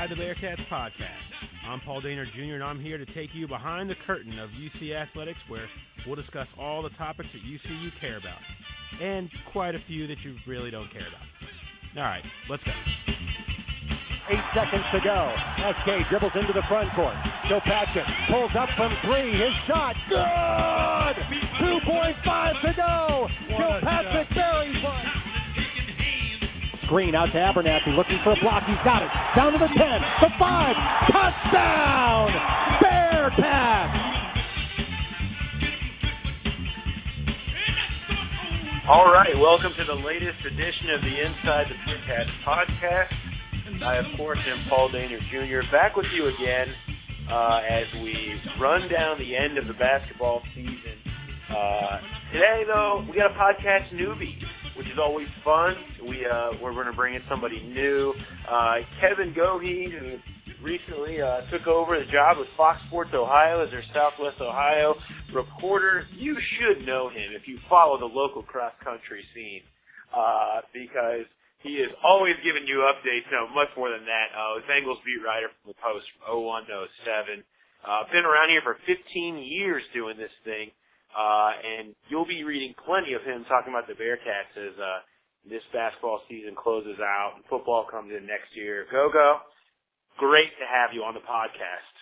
Inside the Bearcats podcast. I'm Paul Dehner Jr., and I'm here to take you behind the curtain of UC athletics, where we'll discuss all the topics that UC you care about, and quite a few that you really don't care about. All right, let's go. Eight seconds to go. SK dribbles into the front court. Kilpatrick pulls up from three. His shot, good! 2.5 to go. Joe Kilpatrick buries one. Screen out to Abernathy, looking for a block. He's got it. Down to the 10, the 5. Touchdown! Bearcats! All right, welcome to the latest edition of the Inside the Bearcats podcast. I, of course, am Paul Dehner Jr. back with you again uh, as we run down the end of the basketball season. Uh, today, though, we got a podcast newbie, is always fun. We uh, we're going to bring in somebody new, uh, Kevin Goheen, who recently uh, took over the job with Fox Sports Ohio as their Southwest Ohio reporter. You should know him if you follow the local cross country scene, uh, because he is always giving you updates. No, much more than that. Uh, Bengals beat writer from the Post from 01 to 07. Uh, been around here for 15 years doing this thing. Uh, and you'll be reading plenty of him talking about the Bearcats as, uh, this basketball season closes out and football comes in next year. Go, go. Great to have you on the podcast.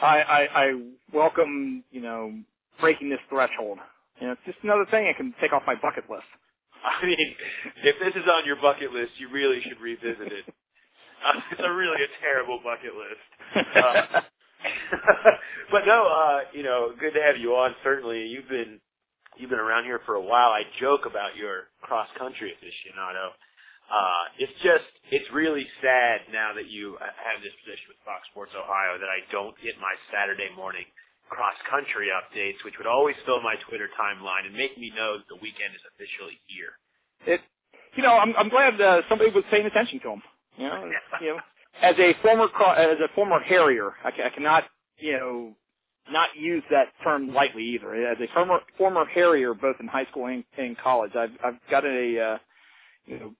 I, I, I welcome, you know, breaking this threshold. You know, it's just another thing I can take off my bucket list. I mean, if this is on your bucket list, you really should revisit it. Uh, it's a really a terrible bucket list. Uh, but no, uh, you know, good to have you on. Certainly, you've been you've been around here for a while. I joke about your cross country aficionado. Uh, it's just it's really sad now that you have this position with Fox Sports Ohio that I don't get my Saturday morning cross country updates, which would always fill my Twitter timeline and make me know that the weekend is officially here. It, you know, I'm I'm glad uh, somebody was paying attention to him. You know, you know, as a former as a former Harrier, I, I cannot you know not use that term lightly either. As a former former Harrier, both in high school and, and college, I've I've got a uh, you know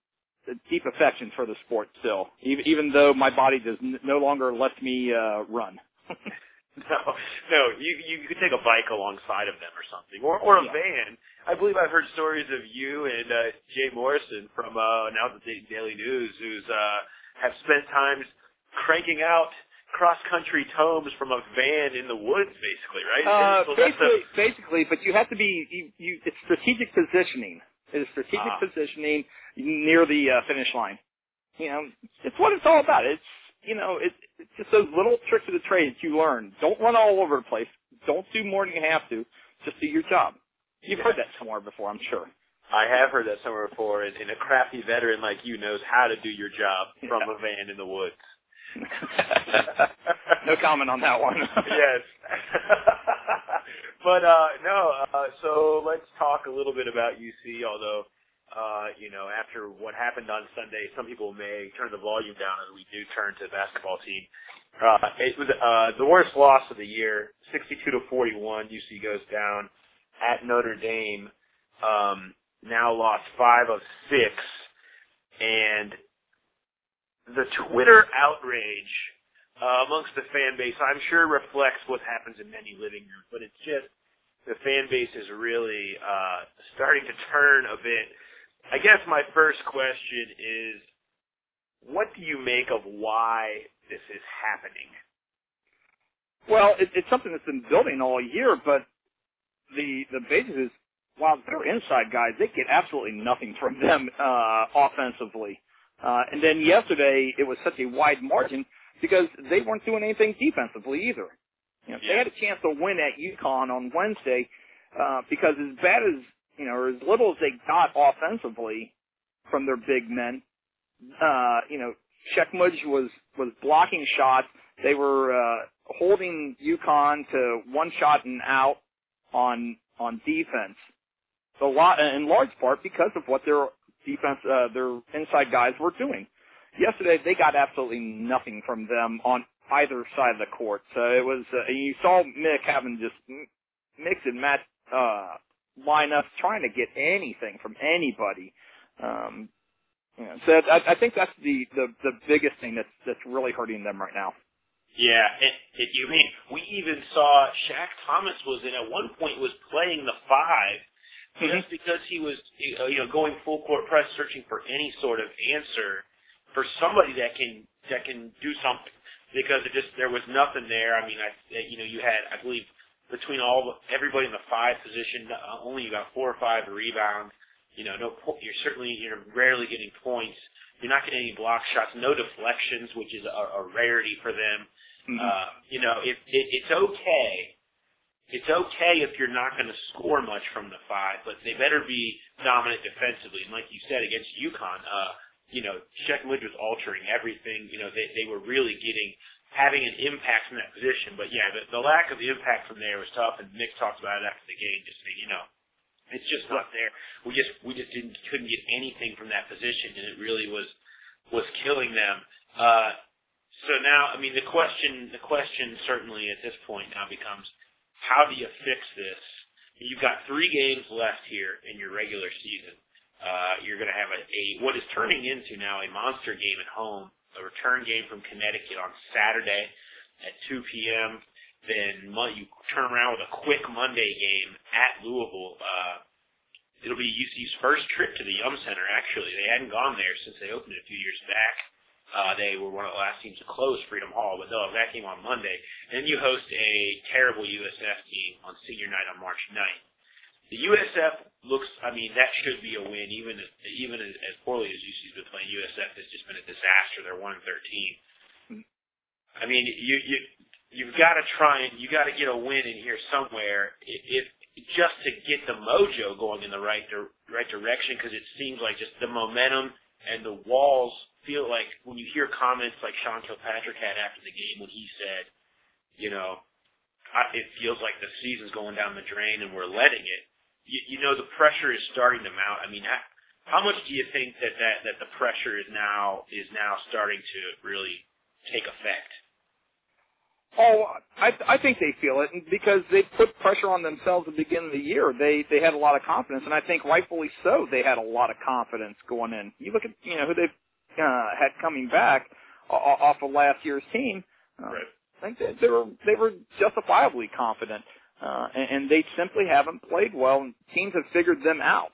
a deep affection for the sport still, even even though my body does n- no longer let me uh, run. No, no, you you could take a bike alongside of them or something, or or a Yeah. van. I believe I've heard stories of you and uh, Jay Morrison from uh, now the Daily News, who's uh, have spent times cranking out cross country tomes from a van in the woods, basically, right? Uh, So that's a- basically, basically, but you have to be you, you. It's strategic positioning. It is strategic Ah. positioning near the uh, finish line. You know, it's what it's all about. It's you know, it's, it's just those little tricks of the trade that you learn. Don't run all over the place. Don't do more than you have to. Just do your job. You've heard that somewhere before, I'm sure. I have heard that somewhere before, and, and a crafty veteran like you knows how to do your job from Yeah. a van in the woods. no comment on that one. yes. but uh no, uh so let's talk a little bit about UC, although uh, you know, after what happened on Sunday, some people may turn the volume down as we do turn to the basketball team. Uh it was uh the worst loss of the year, sixty two to forty one, UC goes down at Notre Dame. Um now lost five of six and the Twitter outrage uh, amongst the fan base, I'm sure reflects what happens in many living rooms, but it's just the fan base is really uh, starting to turn a bit. I guess my first question is, what do you make of why this is happening? Well, it, it's something that's been building all year, but the the basis is while they're inside guys, they get absolutely nothing from them uh, offensively. Uh, and then yesterday, it was such a wide margin because they weren't doing anything defensively either. You know, They had a chance to win at UConn on Wednesday uh, because as bad as you know, or as little as they got offensively from their big men, uh, you know, Cheikh Mbodj was was blocking shots. They were uh, holding UConn to one shot and out on on defense. A lot, in large part because of what their defense, uh, their inside guys were doing. Yesterday, they got absolutely nothing from them on either side of the court. So it was, uh, you saw Mick having just mix and match uh, lineups, trying to get anything from anybody. Um, Yeah, so I, I think that's the, the the biggest thing that's that's really hurting them right now. Yeah, and if you mean we even saw Shaq Thomas was in at one point was playing the 5 mm-hmm. just because he was you know going full court press searching for any sort of answer for somebody that can that can do something because it just there was nothing there. I mean, I you know you had I believe between all everybody in the five position uh, only about four or five rebounds. You know, no you're certainly you're rarely getting points. You're not getting any block shots, no deflections, which is a, a rarity for them. Mm-hmm. Uh, you know, it, it, it's okay. It's okay if you're not going to score much from the five, but they better be dominant defensively. And like you said, against UConn, uh, you know, Cheikh Mbodj was altering everything. You know, they, they were really getting having an impact from that position. But yeah, the, the lack of impact from there was tough. And Mick talked about it after the game, just saying, you know, it's just not there. We just we just didn't couldn't get anything from that position, and it really was was killing them. Uh, so now, I mean, the question, the question certainly at this point now becomes, how do you fix this? You've got three games left here in your regular season. Uh, you're going to have a, a what is turning into now a monster game at home, a return game from Connecticut on Saturday at 2 p.m. Then you turn around with a quick Monday game at Louisville. Uh, it'll be UC's first trip to the Yum Center. Actually, they hadn't gone there since they opened it a few years back. Uh, they were one of the last teams to close Freedom Hall, but they'll have that game on Monday. And then you host a terrible USF team on senior night on March 9th. The USF looks, I mean, that should be a win, even as, even as, poorly as UC's been playing. USF has just been a disaster. They're 1 13. I mean, you, you, you've got to try and you got to get a win in here somewhere. If, just to get the mojo going in the right right direction, because it seems like just the momentum and the walls feel like when you hear comments like Sean Kilpatrick had after the game when he said, you know, it feels like the season's going down the drain and we're letting it. You, you know, the pressure is starting to mount. I mean, how much do you think that that that the pressure is now is now starting to really take effect? Oh, I I think they feel it because they put pressure on themselves at the beginning of the year. They they had a lot of confidence, and I think rightfully so. They had a lot of confidence going in. You look at you know who they've uh, had coming back off of last year's team, uh, right. I think they, they were they were justifiably confident, uh, and, and they simply haven't played well. And teams have figured them out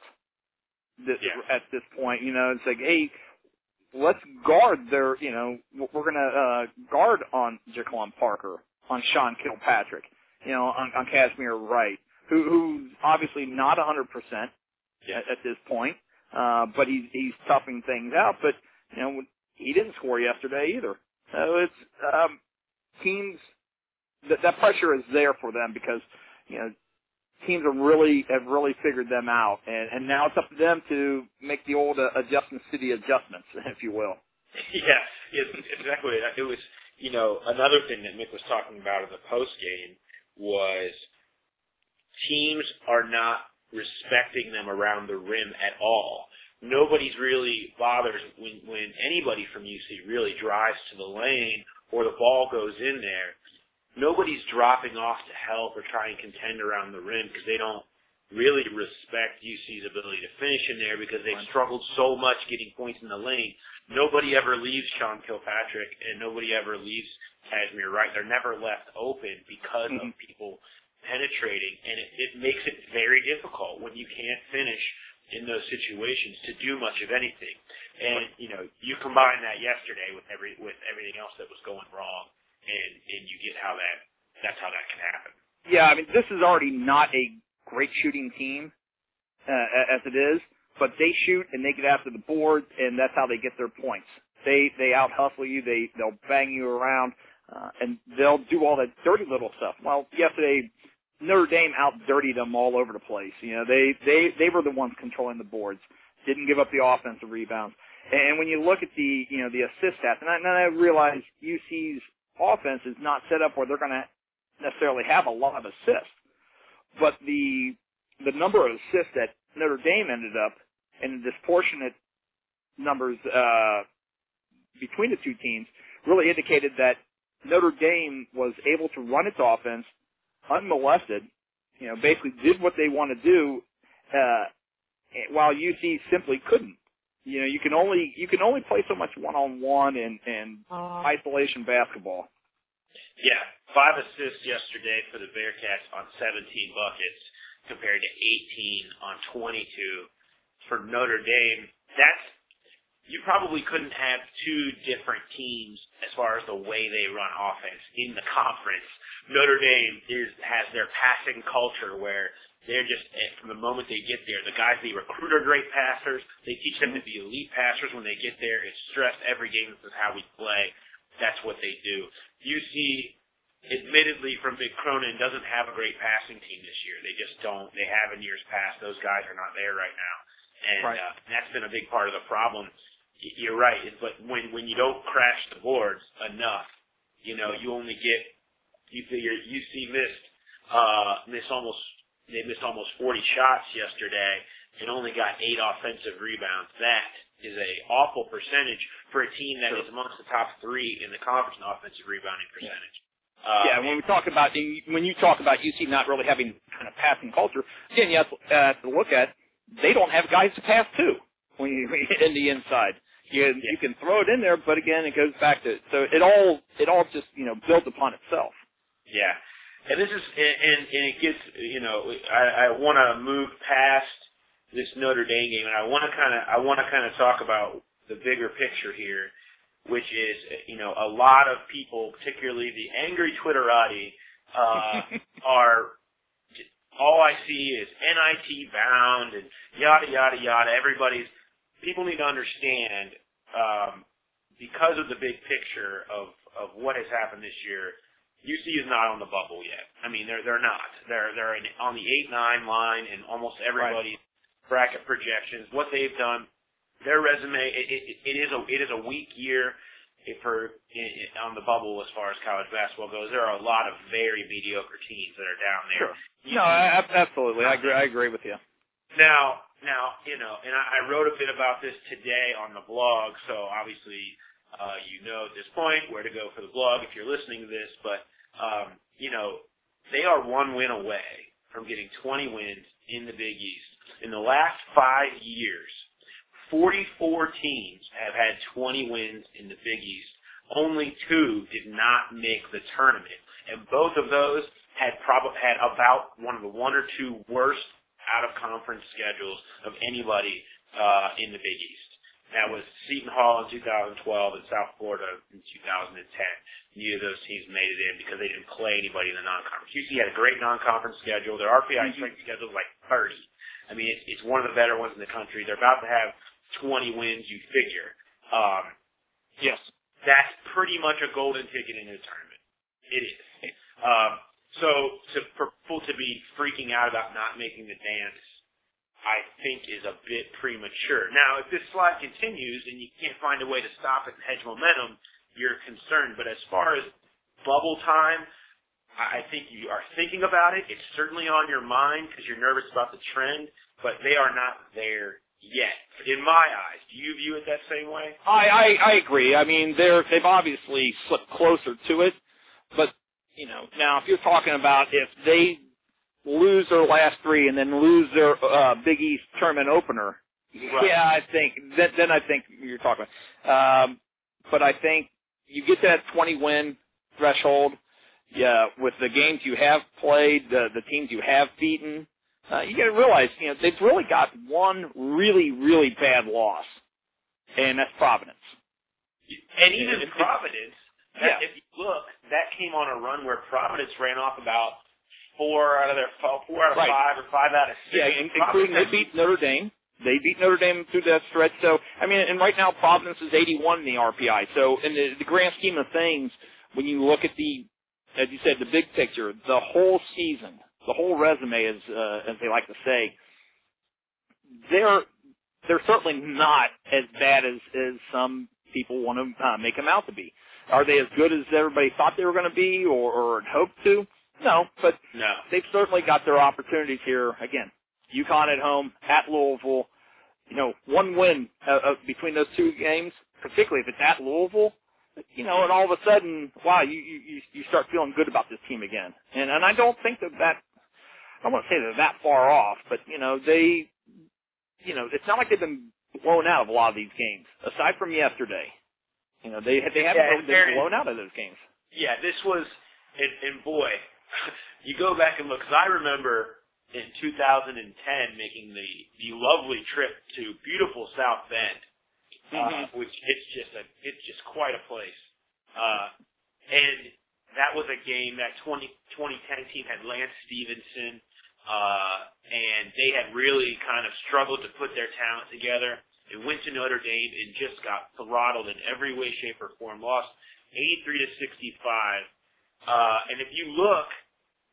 this, yeah. at this point. You know, it's like, hey, let's guard their, you know, we're going to uh, guard on JaQuon Parker, on Sean Kilpatrick, you know, on, on Cashmere Wright, who, who's obviously not 100% yeah. at, at this point, uh, but he's he's toughing things out. But you know, he didn't score yesterday either. So it's um, teams that that pressure is there for them because you know teams have really have really figured them out, and and now it's up to them to make the old uh, adjustments to the adjustments, if you will. Yeah, it's exactly. It was you know another thing that Mick was talking about in the post game was teams are not respecting them around the rim at all nobody's really bothered when when anybody from UC really drives to the lane or the ball goes in there. Nobody's dropping off to help or try and contend around the rim because they don't really respect UC's ability to finish in there because they've struggled so much getting points in the lane. Nobody ever leaves Sean Kilpatrick and nobody ever leaves Cashmere Wright. They're never left open because mm-hmm. of people penetrating and it, it makes it very difficult when you can't finish in those situations to do much of anything. And you know, you combine that yesterday with every with everything else that was going wrong, and and you get how that that's how that can happen. Yeah, I mean, this is already not a great shooting team uh, as it is, but they shoot and they get after the boards, and that's how they get their points. They they out hustle you, they they'll bang you around, uh, and they'll do all that dirty little stuff. Well, yesterday Notre Dame out dirtied them all over the place. You know, they they they were the ones controlling the boards, didn't give up the offensive rebounds. And when you look at the you know the assist stats, and I, and I realize UC's offense is not set up where they're going to necessarily have a lot of assists, but the the number of assists that Notre Dame ended up in disproportionate numbers uh, between the two teams really indicated that Notre Dame was able to run its offense unmolested, you know, basically did what they want to do, uh, while UC simply couldn't. You know, you can only you can only play so much one on one and and uh, isolation basketball. Yeah, five assists yesterday for the Bearcats on 17 buckets compared to 18 on 22 for Notre Dame. That's you probably couldn't have two different teams as far as the way they run offense in the conference. Notre Dame is has their passing culture where they're just eh, from the moment they get there, the guys they recruit are great passers. They teach them to be elite passers when they get there. It's stressed every game. This is how we play. That's what they do. UC, admittedly, from Mick Cronin, doesn't have a great passing team this year. They just don't. They have in years past. Those guys are not there right now, and right. Uh, that's been a big part of the problem you're right. But when when you don't crash the boards enough, you know, you only get you figure UC missed uh missed almost they missed almost 40 shots yesterday and only got eight offensive rebounds. That is a awful percentage for a team that sure. is amongst the top three in the conference in offensive rebounding percentage. Uh, yeah, when we talk about when you talk about UC not really having kind of passing culture, again, you have to, uh, to look at they don't have guys to pass to when you in the inside. You yeah. you can throw it in there, but again, it goes back to so it all it all just you know builds upon itself. Yeah, and this is and and it gets you know I, I want to move past this Notre Dame game, and I want to kind of I want to kind of talk about the bigger picture here, which is you know a lot of people, particularly the angry Twitterati, uh, are all I see is NIT bound and yada yada yada. Everybody's people need to understand um, because of the big picture of of what has happened this year. UC is not on the bubble yet. I mean, they're they're not. They're they're in, on the eight nine line in almost everybody's right. bracket projections. What they've done, their resume, it, it, it is a it is a weak year for on the bubble as far as college basketball goes. There are a lot of very mediocre teams that are down there. Sure. No, absolutely. I agree. I agree with you. Now, now, you know, and I, I wrote a bit about this today on the blog, so obviously uh, you know at this point where to go for the blog if you're listening to this, but, um, you know, they are one win away from getting 20 wins in the Big East. In the last five years, 44 teams have had 20 wins in the Big East. Only two did not make the tournament, and both of those had probably had about one of the one or two worst out of conference schedules of anybody uh, in the Big East. That was Seton Hall in 2012 and South Florida in 2010. Neither of those teams made it in because they didn't play anybody in the non-conference. UC had a great non-conference schedule. Their RPI mm-hmm. strength schedule is like 30. I mean, it's, it's one of the better ones in the country. They're about to have 20 wins, you figure. Um, yes. That's pretty much a golden ticket into the tournament. It is. Um, so to for people to be freaking out about not making the dance, I think is a bit premature. Now, if this slide continues and you can't find a way to stop it and hedge momentum, you're concerned. But as far as bubble time, I think you are thinking about it. It's certainly on your mind because you're nervous about the trend, but they are not there yet. In my eyes, do you view it that same way? I I, I agree. I mean, they're they've obviously slipped closer to it, but you know, now if you're talking about if they lose their last three and then lose their uh, Big East tournament opener, right. yeah, I think then, then I think you're talking. Um, but I think you get that 20 win threshold. Yeah, with the games you have played, the the teams you have beaten, uh, you got to realize, you know, they've really got one really, really bad loss, and that's Providence. And even Providence, that, yeah. if you look, that came on a run where Providence ran off about four out of their four out of right. five or five out of six. Yeah, including they beat Notre Dame. They beat Notre Dame through that stretch. So I mean, and right now Providence is 81 in the RPI. So in the, the grand scheme of things, when you look at the, as you said, the big picture, the whole season, the whole resume, as uh, as they like to say, they're they're certainly not as bad as as some people want to uh, make them out to be. Are they as good as everybody thought they were going to be or, or hoped to? No, but no. they've certainly got their opportunities here. Again, UConn at home, at Louisville. You know, one win uh, uh, between those two games, particularly if it's at Louisville. You know, and all of a sudden, wow, you you you start feeling good about this team again. And and I don't think that that I don't want to say they're that far off, but you know they, you know, it's not like they've been blown out of a lot of these games, aside from yesterday. You know, they they haven't Yeah, been blown out of those games. Yeah, this was, and, and boy, you go back and look. 'cause I remember in 2010 making the the lovely trip to beautiful South Bend, uh, which it's just a it's just quite a place. Uh, and that was a game that 20, 2010 team had Lance Stephenson, uh, and they had really kind of struggled to put their talent together. They went to Notre Dame and just got throttled in every way, shape, or form. Lost 83 to 65. Uh, and if you look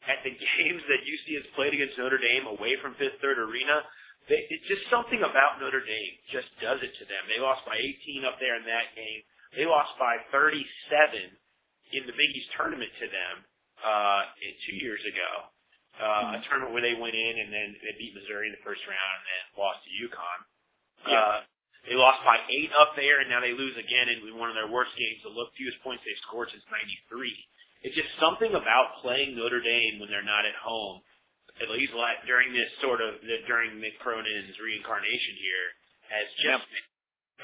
at the games that UC has played against Notre Dame away from Fifth Third Arena, they, it's just something about Notre Dame just does it to them. They lost by 18 up there in that game. They lost by 37 in the Big East tournament to them uh, two years ago. Uh, A tournament where they went in and then they beat Missouri in the first round and then lost to UConn. Uh, they lost by eight up there, and now they lose again in one of their worst games. The fewest points they've scored since '93. It's just something about playing Notre Dame when they're not at home. At least like during this sort of during Mick Cronin's reincarnation here, has just been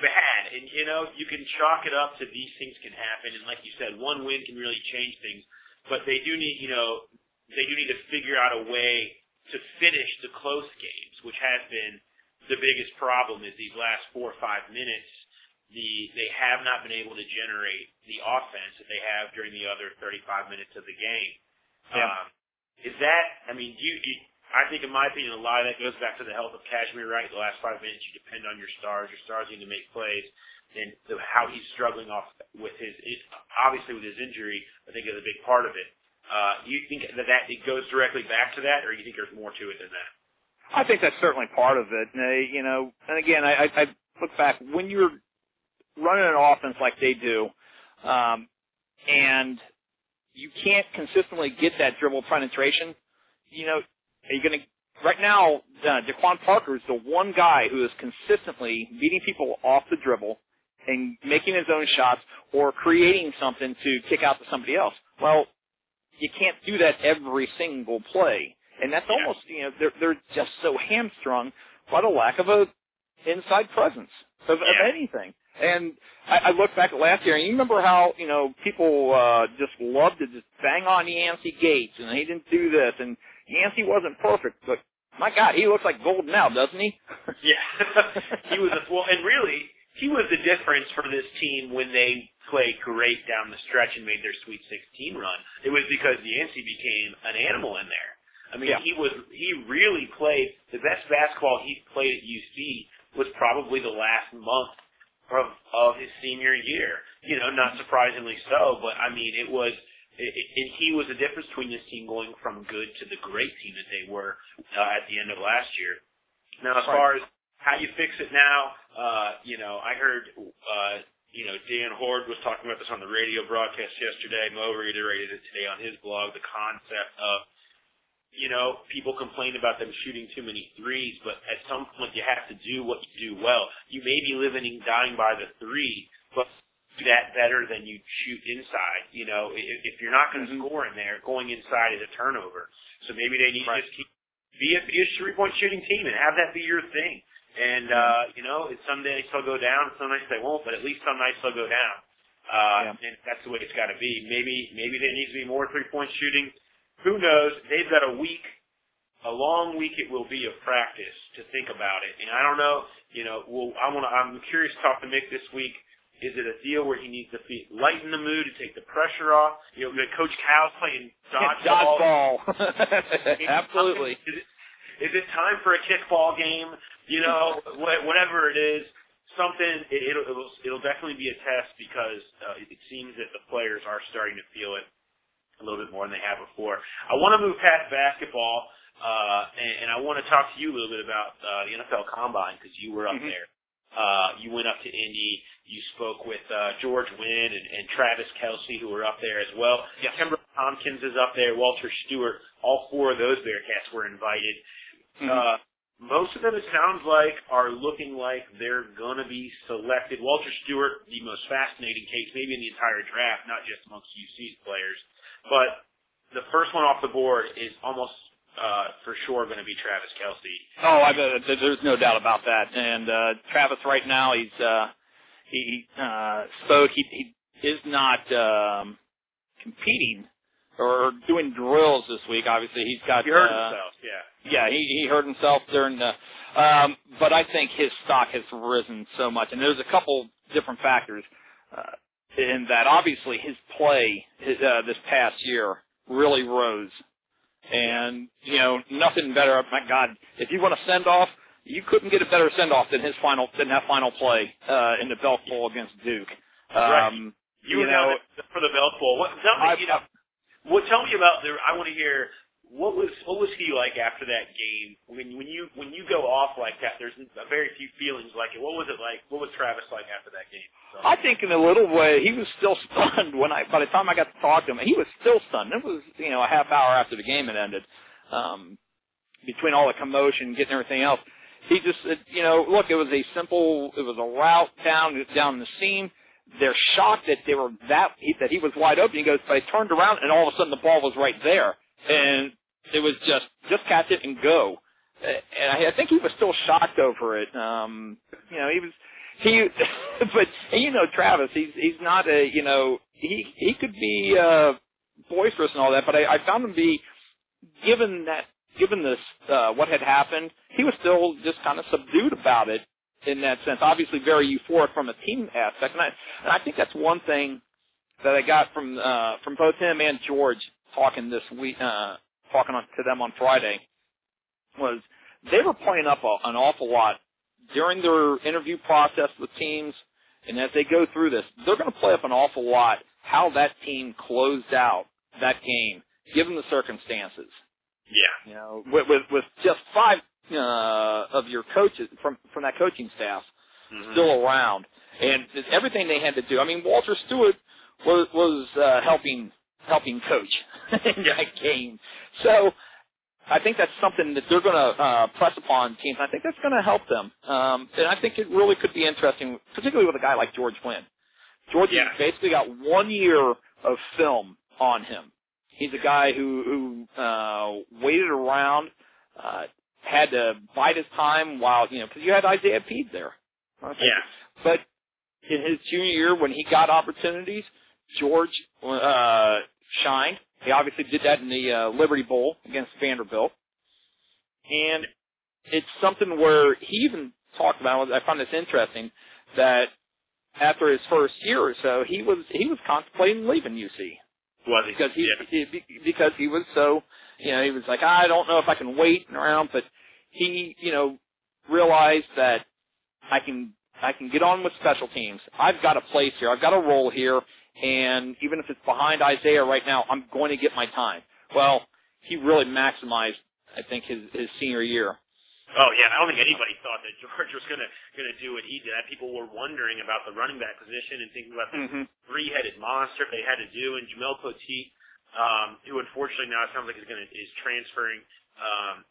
bad. And you know, you can chalk it up to these things can happen. And like you said, one win can really change things. But they do need, you know, they do need to figure out a way to finish the close games, which has been the biggest problem is these last four or five minutes, the they have not been able to generate the offense that they have during the other 35 minutes of the game. Yeah. Um, is that? I mean, do you, you? I think, in my opinion, a lot of that goes back to the health of Cashmere. Right, the last five minutes, you depend on your stars. Your stars need to make plays, and the, how he's struggling off with his, it, obviously with his injury, I think is a big part of it. Uh, do you think that that it goes directly back to that, or you think there's more to it than that? I think that's certainly part of it. You know, and again, I, I, I look back when you're running an offense like they do, um, and you can't consistently get that dribble penetration. You know, are you going to? Right now, uh, JaQuon Parker is the one guy who is consistently beating people off the dribble and making his own shots or creating something to kick out to somebody else. Well, you can't do that every single play. And that's Yeah. almost, you know, they're, they're just so hamstrung by the lack of a inside presence of, of anything. And I, I look back at last year, and you remember how, you know, people uh, just loved to just bang on Yancey Gates, and he didn't do this, and Yancey wasn't perfect, but my God, he looks like gold now, doesn't he? Yeah, he was a well, and really, he was the difference for this team when they played great down the stretch and made their Sweet 16 run. It was because Yancey became an animal in there. I mean, Yeah. he was he really played the best basketball he played at UC was probably the last month of of his senior year. You know, not surprisingly so, but I mean, it was. It, it, and he was the difference between this team going from good to the great team that they were uh, at the end of last year. Now, as far as how you fix it now, uh, you know, I heard, uh, you know, Dan Hoard was talking about this on the radio broadcast yesterday. Mo reiterated it today on his blog. The concept of, you know, people complain about them shooting too many threes, but at some point you have to do what you do well. You may be living and dying by the three, but do that better than you shoot inside. You know, if, if you're not going to Mhm. score in there, going inside is a turnover. So maybe they need Right. to just keep be a, be a three point shooting team and have that be your thing. And uh, you know, some days they'll go down, some nights they won't, but at least some nights they'll go down. Uh, and that's the way it's got to be. Maybe maybe there needs to be more three point shooting. Who knows? They've got a week, a long week. It will be of practice to think about it. And I don't know. You know, well, I want to. I'm curious to talk to Mick this week. Is it a deal where he needs to be, lighten the mood to take the pressure off? You know, Coach Cal's playing dodgeball. Dodgeball. Absolutely. Is it, is it time for a kickball game? You know, whatever it is, something. It, it'll, it'll it'll definitely be a test because uh, it seems that the players are starting to feel it a little bit more than they have before. I want to move past basketball, uh, and, and I want to talk to you a little bit about uh, the NFL Combine because you were up Mhm. there. Uh, you went up to Indy. You spoke with uh, George Winn and, and Travis Kelce, who were up there as well. Yeah. Kenbrell Thompkins is up there. Walter Stewart. All four of those Bearcats were invited. Mhm. Uh, most of them, it sounds like, are looking like they're going to be selected. Walter Stewart, the most fascinating case, maybe in the entire draft, not just amongst UC's players. But the first one off the board is almost uh, for sure going to be Travis Kelce. Oh, I bet there's no doubt about that. And uh, Travis, right now, he's uh, he uh, spoke. He, he is not um, competing or doing drills this week. Obviously, he's got. He hurt uh, himself. Yeah. Yeah, he, he hurt himself during the. Um, but I think his stock has risen so much, and there's a couple different factors. Uh, in that, obviously, his play his, uh, this past year really rose, and you know nothing better. My God, if you want to send off, you couldn't get a better send off than his final than that final play uh, in the Belk Bowl against Duke. Um, Right. You, You know- for the Belk Bowl. What, tell me, I- you know, what? Tell me about the. I want to hear what was what was he like after that game? When when you when you go off like that, there's very few feelings like it. What was it like? What was Travis like after that game? So, I think in a little way he was still stunned when I by the time I got to talk to him, he was still stunned. It was you know a half hour after the game had ended. Um, between all the commotion, getting everything else, he just it, you know look, it was a simple, it was a route down down the seam. They're shocked that they were that he, that he was wide open. He goes, but I turned around and all of a sudden the ball was right there, and it was just just catch it and go. And I, I think he was still shocked over it. Um, you know, he was he, but you know Travis, he's he's not a you know he he could be uh boisterous and all that, but I, I found him to be given that given this uh what had happened, he was still just kind of subdued about it in that sense. Obviously, very euphoric from a team aspect, and I and I think that's one thing that I got from uh from both him and George talking this week, uh talking on, to them on Friday was they were playing up a, an awful lot during their interview process with teams, and as they go through this, they're going to play up an awful lot how that team closed out that game, given the circumstances. yeah, You know, with with, with just five uh, of your coaches from from that coaching staff Mhm. still around, and everything they had to do. I mean, Walter Stewart was was uh, helping helping coach in that game, so I think that's something that they're going to uh, press upon teams. I think that's going to help them, um, and I think it really could be interesting, particularly with a guy like George Winn. George Yeah. basically got one year of film on him. He's a guy who who uh, waited around, uh, had to bide his time while you know because you had Isaiah Pead there. Okay. yeah, But in his junior year, when he got opportunities, George uh, shined. He obviously did that in the uh, Liberty Bowl against Vanderbilt, and it's something where he even talked about. I found this interesting that after his first year or so, he was he was contemplating leaving UC was he? because he, yeah. he because he was so you know he was like I don't know if I can wait around, but he you know realized that I can I can get on with special teams. I've got a place here. I've got a role here, and even if it's behind Isaiah right now, I'm going to get my time. Well, he really maximized I think his his senior year. Oh yeah, I don't think anybody thought that George was gonna gonna do what he did. People were wondering about the running back position and thinking about the Mm-hmm. three-headed monster they had to do. And Jameel Poteat, um, who unfortunately now it sounds like is going to is transferring. Um,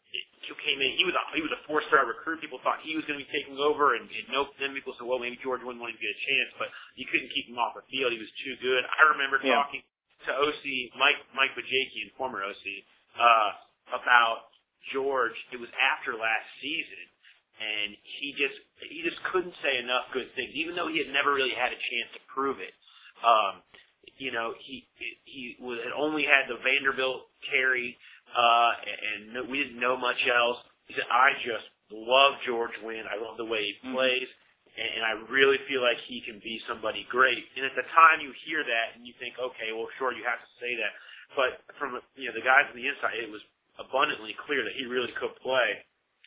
came in. He was a, he was a four-star recruit. People thought he was going to be taking over, and, and no. Then people said, well, maybe George wouldn't want to get a chance, but you couldn't keep him off the field. He was too good. I remember Yeah. talking to OC Mike Mike Bajakian, former OC, uh, about George. It was after last season and he just he just couldn't say enough good things, even though he had never really had a chance to prove it. Um, you know, he he was, had only had the Vanderbilt carry, uh, and no, we didn't know much else. He said, "I just love George Winn. I love the way he Mhm. plays." And and I really feel like he can be somebody great. And at the time you hear that and you think, okay, well, sure, you have to say that. But from you know the guys on the inside, it was abundantly clear that he really could play.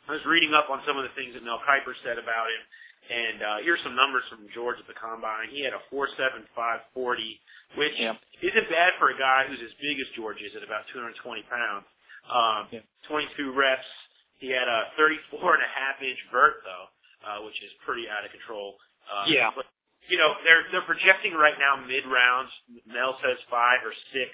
I was reading up on some of the things that Mel Kiper said about him, and uh, here's some numbers from George at the combine. He had a 4.75 40, which Yeah. isn't bad for a guy who's as big as George is at about 220 pounds. Um, Yeah. 22 reps. He had a 34 and a half inch vert though, uh, which is pretty out of control. Uh, Yeah. But, you know, they're they're projecting right now mid rounds. Mel says five or six,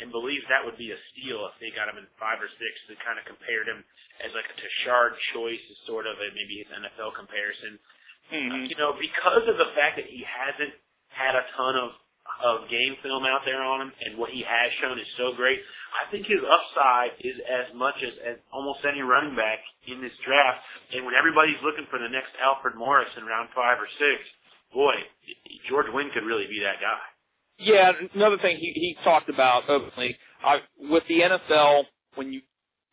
and believes that would be a steal if they got him in five or six. They kind of compared him as like a Tashard Choice, is sort of a, maybe his NFL comparison. Mm-hmm. You know, because of the fact that he hasn't had a ton of of game film out there on him, and what he has shown is so great. I think his upside is as much as, as almost any running back in this draft. And when everybody's looking for the next Alfred Morris in round five or six, boy, George Winn could really be that guy. Yeah, another thing he he talked about openly uh, with the NFL when you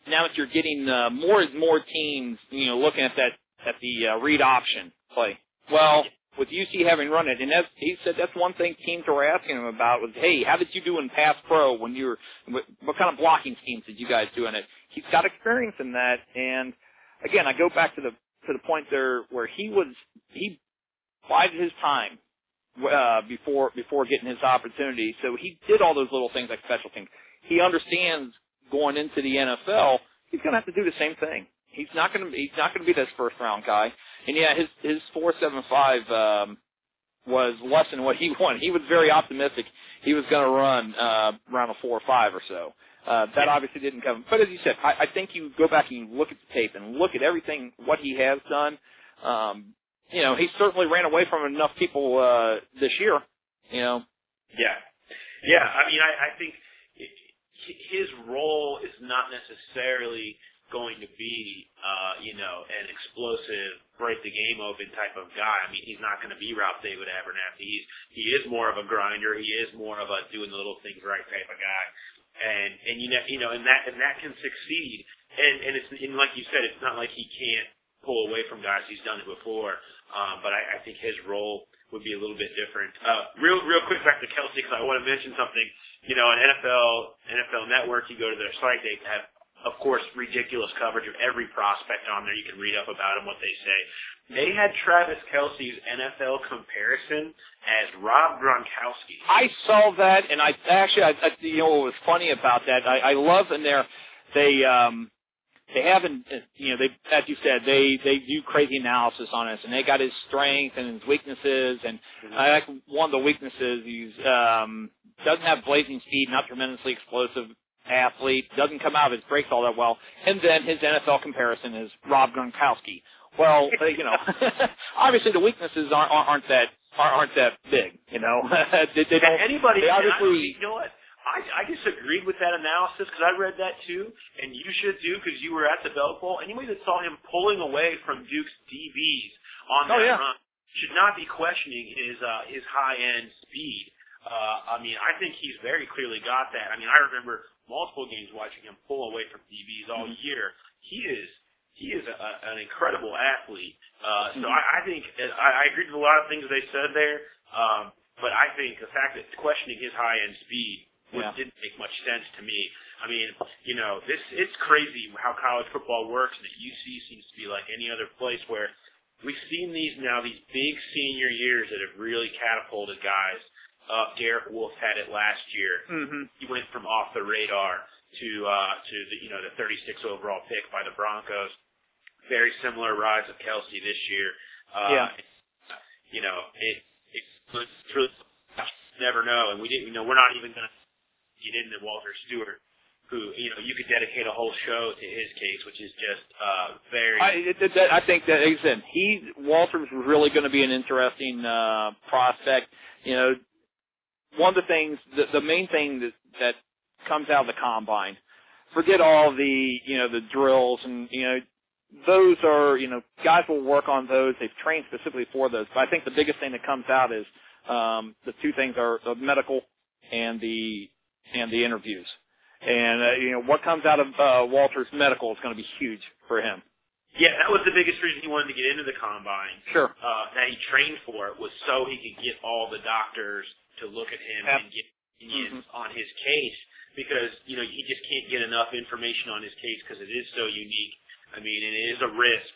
now that you're getting uh, more and more teams, you know, looking at that at the uh, read option play. Well, with UC having run it, and that's, he said that's one thing teams were asking him about was, hey, how did you do in pass pro when you were, what, what kind of blocking schemes did you guys do in it? He's got experience in that, and again, I go back to the to the point there where he was he bided his time uh, before before getting his opportunity, so he did all those little things like special teams. He understands going into the NFL, he's going to have to do the same thing. He's not going to he's not going to be this first round guy. And yeah, his his four seven five um, was less than what he wanted. He was very optimistic. He was going to run uh, around a four or five or so. Uh, that obviously didn't come. But as you said, I, I think you go back and you look at the tape and look at everything what he has done. Um, you know, he certainly ran away from enough people uh, this year. You know. Yeah, yeah. I mean, I, I think his role is not necessarily going to be, uh, you know, an explosive, break the game open type of guy. I mean, he's not going to be Ralph David Abernathy. He's he is more of a grinder. He is more of a doing the little things right type of guy. And and you know you know and that and that can succeed. And and it's and like you said, it's not like he can't pull away from guys. He's done it before. Um, but I, I think his role would be a little bit different. Uh, real real quick back to Kelce because I want to mention something. You know, on NFL NFL Network, you go to their site, they have of course, ridiculous coverage of every prospect on there. You can read up about them, what they say. They had Travis Kelce's NFL comparison as Rob Gronkowski. I saw that, and I actually, I, I, you know, what was funny about that? I, I love in there they um they haven't, you know, they as you said, they they do crazy analysis on us, and they got his strengths and his weaknesses, and mm-hmm. I like one of the weaknesses he's um doesn't have blazing speed, not tremendously explosive, athlete, doesn't come out of his breaks all that well, and then his NFL comparison is Rob Gronkowski. Well, you know, obviously the weaknesses aren't aren't that aren't that big. You know, they, they don't. Anybody? They obviously, you know what? I, I disagreed with that analysis because I read that too, and you should do because you were at the Belk Bowl. Anybody that saw him pulling away from Duke's DBs on oh, that yeah. run should not be questioning his uh, his high end speed. Uh, I mean, I think he's very clearly got that. I mean, I remember multiple games watching him pull away from DBs all mm-hmm. year. He is he is a, an incredible athlete. Uh, so mm-hmm. I, I think I, I agree with a lot of things they said there. Um, but I think the fact that questioning his high end speed yeah. didn't make much sense to me. I mean, you know, this it's crazy how college football works, and that UC seems to be like any other place where we've seen these now these big senior years that have really catapulted guys uh, Derek Wolfe had it last year. Mm-hmm. He went from off the radar to uh, to the you know the 36 overall pick by the Broncos. Very similar rise of Kelce this year. Uh, yeah. You know it it it's really never know, and we didn't. You know we're not even going to get into Walter Stewart who you know you could dedicate a whole show to his case, which is just uh, very. I, it, I think that again, he Walters was really going to be an interesting uh, prospect. You know, one of the things, the, the main thing that, that comes out of the combine, forget all the, you know, the drills and, you know, those are, you know, guys will work on those. They've trained specifically for those. But I think the biggest thing that comes out is, um, the two things are the medical and the, and the interviews. And, uh, you know, what comes out of, uh, Walter's medical is going to be huge for him. Yeah, that was the biggest reason he wanted to get into the combine. Sure. Uh, that he trained for it was so he could get all the doctors to look at him yep. and get opinions mm-hmm. on his case because you know he just can't get enough information on his case because it is so unique. I mean, and it is a risk.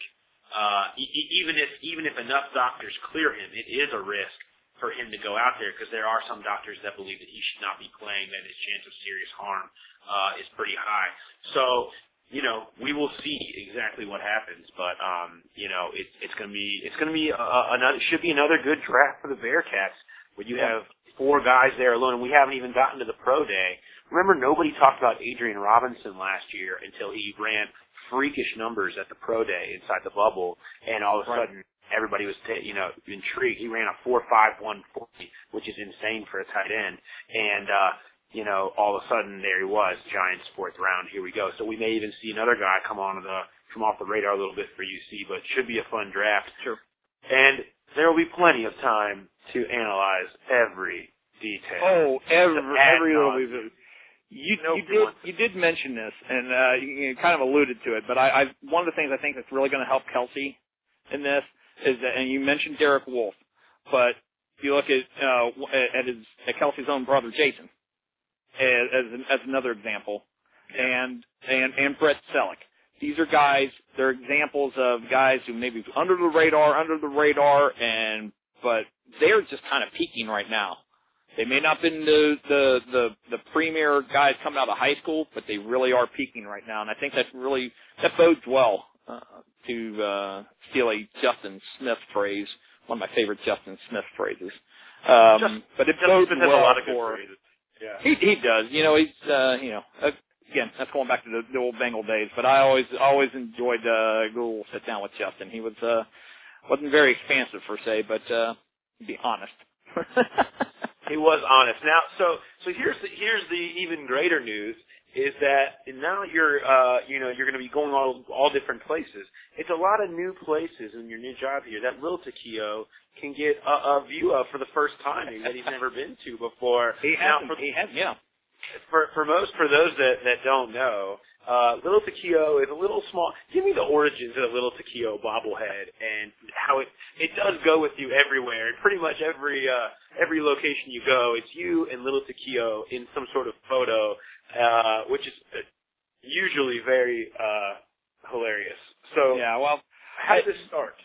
Uh, e- even if even if enough doctors clear him, it is a risk for him to go out there because there are some doctors that believe that he should not be playing, that his chance of serious harm uh, is pretty high. So you know, we will see exactly what happens, but um, you know, it's it's gonna be it's gonna be uh, another should be another good draft for the Bearcats where you have four guys there alone, and we haven't even gotten to the pro day. Remember, nobody talked about Adrien Robinson last year until he ran freakish numbers at the pro day inside the bubble, and all of a right. sudden everybody was you know intrigued. He ran a four five one forty, which is insane for a tight end, and uh, you know all of a sudden there he was, Giants fourth round. Here we go. So we may even see another guy come on the come off the radar a little bit for UC, but should be a fun draft. Sure. And there will be plenty of time to analyze every detail. Oh, every every little bit. You Nobody you did you did mention this, and uh, you, you kind of alluded to it. But I, I one of the things I think that's really going to help Kelsey in this is that, and you mentioned Derek Wolf, but if you look at uh, at his at Kelsey's own brother Jason as as, an, as another example, and and and Brett Selleck. These are guys. They're examples of guys who maybe under the radar, under the radar, and but they're just kind of peaking right now. They may not have been the, the the the premier guys coming out of high school, but they really are peaking right now, and I think that really that bodes well uh, to uh, steal a Justin Smith phrase, one of my favorite Justin Smith phrases. Um, but it Justin bodes Smith has well a lot of good for phrases. Yeah. he he does. You know, he's uh, you know uh, again that's going back to the, the old Bengal days. But I always always enjoyed uh, little sit down with Justin. He was uh, wasn't very expansive per se, but uh, be honest. He was honest. Now, so so here's the here's the even greater news is that now you're uh you know you're going to be going all all different places. It's a lot of new places in your new job here that Lil Takeo can get a, a view of for the first time that he's never been to before. he has for, he has yeah. for for most for those that that don't know, uh, Little Takeo is a little small. Give me the origins of the Little Takeo bobblehead and how it it does go with you everywhere. And pretty much every uh, every location you go, it's you and Little Takeo in some sort of photo, uh, which is usually very uh, hilarious. So Yeah, well, how did this start?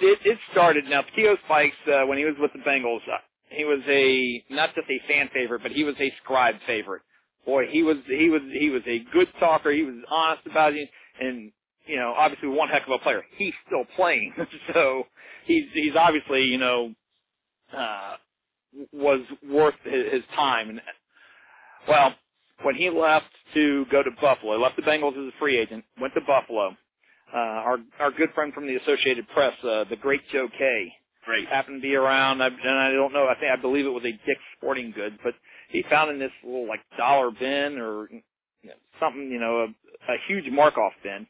it, it started. Now, Keo Spikes, uh, when he was with the Bengals, uh, he was a not just a fan favorite, but he was a scribe favorite. Boy, he was he was he was a good talker. He was honest about it, and you know, obviously one heck of a player. He's still playing, so he's he's obviously you know uh, was worth his, his time. And well, when he left to go to Buffalo, he left the Bengals as a free agent, went to Buffalo. Uh, our our good friend from the Associated Press, uh, the great Joe Kay, Great. happened to be around, I, and I don't know. I think I believe it was a Dick's Sporting Goods, but he found in this little like dollar bin or you know, something, you know, a, a huge mark-off bin,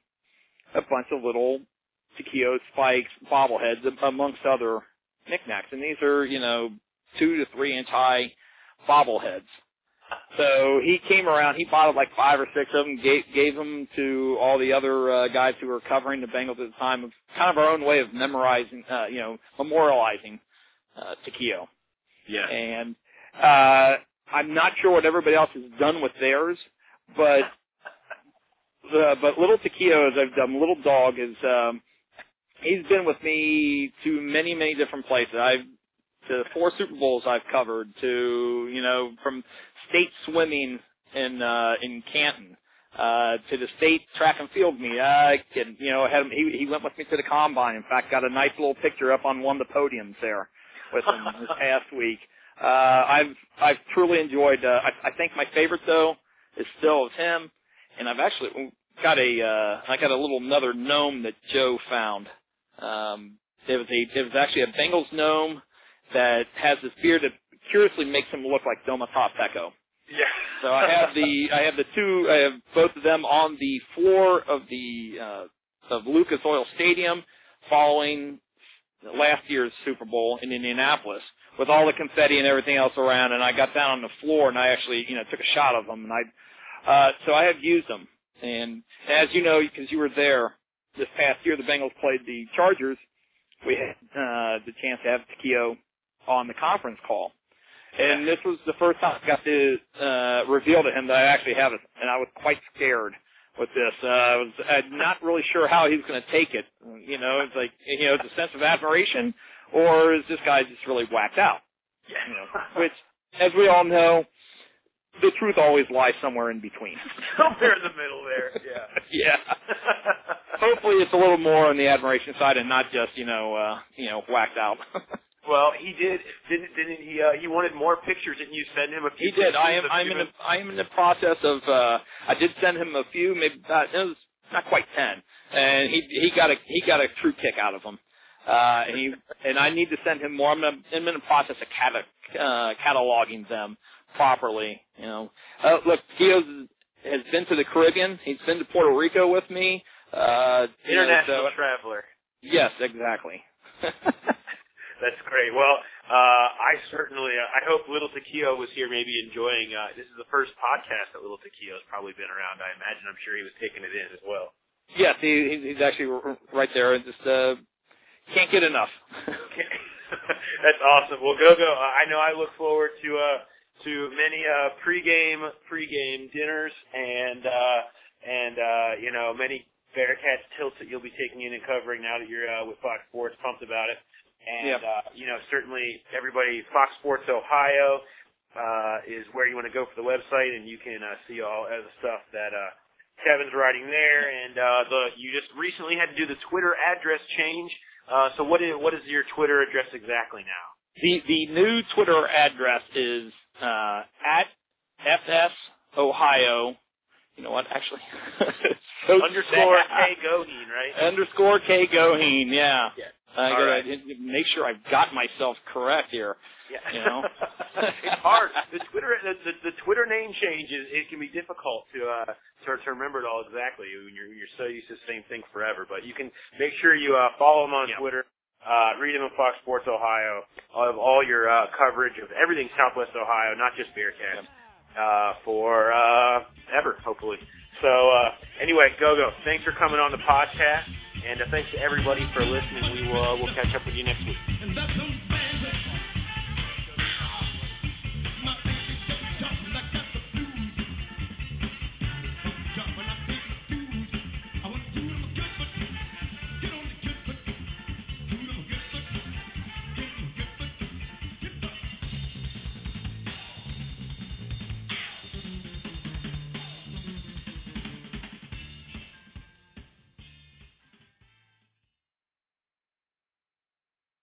a bunch of little Takeo Spikes, bobbleheads, amongst other knickknacks, and these are you know two to three inch high bobbleheads. So he came around. He bought like five or six of them, gave, gave them to all the other uh, guys who were covering the Bengals at the time. Of kind of our own way of memorizing, uh, you know, memorializing uh, Takeo. Yeah. And uh, I'm not sure what everybody else has done with theirs, but the but little Takeo, as I've done, little dog is um, he's been with me to many many different places. I've to four Super Bowls I've covered to you know from state swimming in uh, in Canton uh, to the state track and field meet. I can, you know, had him, he he went with me to the combine. In fact, got a nice little picture up on one of the podiums there with him this past week. Uh, I've I've truly enjoyed. Uh, I, I think my favorite though is still of him, and I've actually got a uh, I got a little another gnome that Joe found. Um, there was a there was actually a Bengals gnome that has this beard that curiously makes him look like Doma Top Echo. Yeah. So I have the I have the two I have both of them on the floor of the uh, of Lucas Oil Stadium following last year's Super Bowl in Indianapolis with all the confetti and everything else around and I got down on the floor and I actually you know took a shot of them and I uh so I have used them and as you know because you were there this past year the Bengals played the Chargers we had uh the chance to have Takeo on the conference call and this was the first time I got to uh, reveal to him that I actually have it, and I was quite scared with this. Uh, I was I'm not really sure how he was going to take it. You know, it's like you know, it's a sense of admiration, or is this guy just really whacked out? You know, which, as we all know, the truth always lies somewhere in between. Somewhere in the middle there. Yeah. yeah. Hopefully, it's a little more on the admiration side and not just you know, uh, you know, whacked out. Well, he did. Didn't didn't he? Uh, he wanted more pictures, and you send him a few. He did. I am. I'm in. The, I am in the process of. uh I did send him a few. Maybe uh, it was not quite ten, and he he got a he got a true kick out of them. Uh, and he and I need to send him more. I'm, gonna, I'm in the process of cata, uh, cataloging them properly. You know, uh, look, Keo's has been to the Caribbean. He's been to Puerto Rico with me. Uh, International know, so, traveler. Yes, exactly. That's great. Well, uh, I certainly, uh, I hope Little Takeo was here maybe enjoying, uh, this is the first podcast that Little Takeo has probably been around. I imagine, I'm sure he was taking it in as well. Yes, he, he's actually right there. And just, uh, can't get enough. That's awesome. Well, go go. I know I look forward to, uh, to many, uh, pregame, pregame dinners and, uh, and, uh, you know, many Bearcats tilts that you'll be taking in and covering now that you're, uh, with Fox Sports, pumped about it. And, yep. uh, you know, certainly everybody, Fox Sports Ohio, uh, is where you want to go for the website and you can, uh, see all of the stuff that, uh, Kevin's writing there. And, uh, the, you just recently had to do the Twitter address change. Uh, so what is, what is your Twitter address exactly now? The, the new Twitter address is, uh, at FS Ohio. You know what, actually? so underscore K Goheen, right? Underscore K Goheen, yeah. yeah. I gotta right. make sure I've got myself correct here. Yeah. You know, it's hard. The Twitter the, the, the Twitter name change is it can be difficult to uh to, to remember it all exactly when you're you're so used to the same thing forever. But you can make sure you uh follow him on Yeah. Twitter. Uh, read him on Fox Sports Ohio. All of all your uh, coverage of everything Southwest Ohio, not just Bearcats, uh, for uh, ever, hopefully. So uh, anyway, go go. Thanks for coming on the podcast, and uh, thanks to everybody for listening. We will uh, we'll catch up with you next week.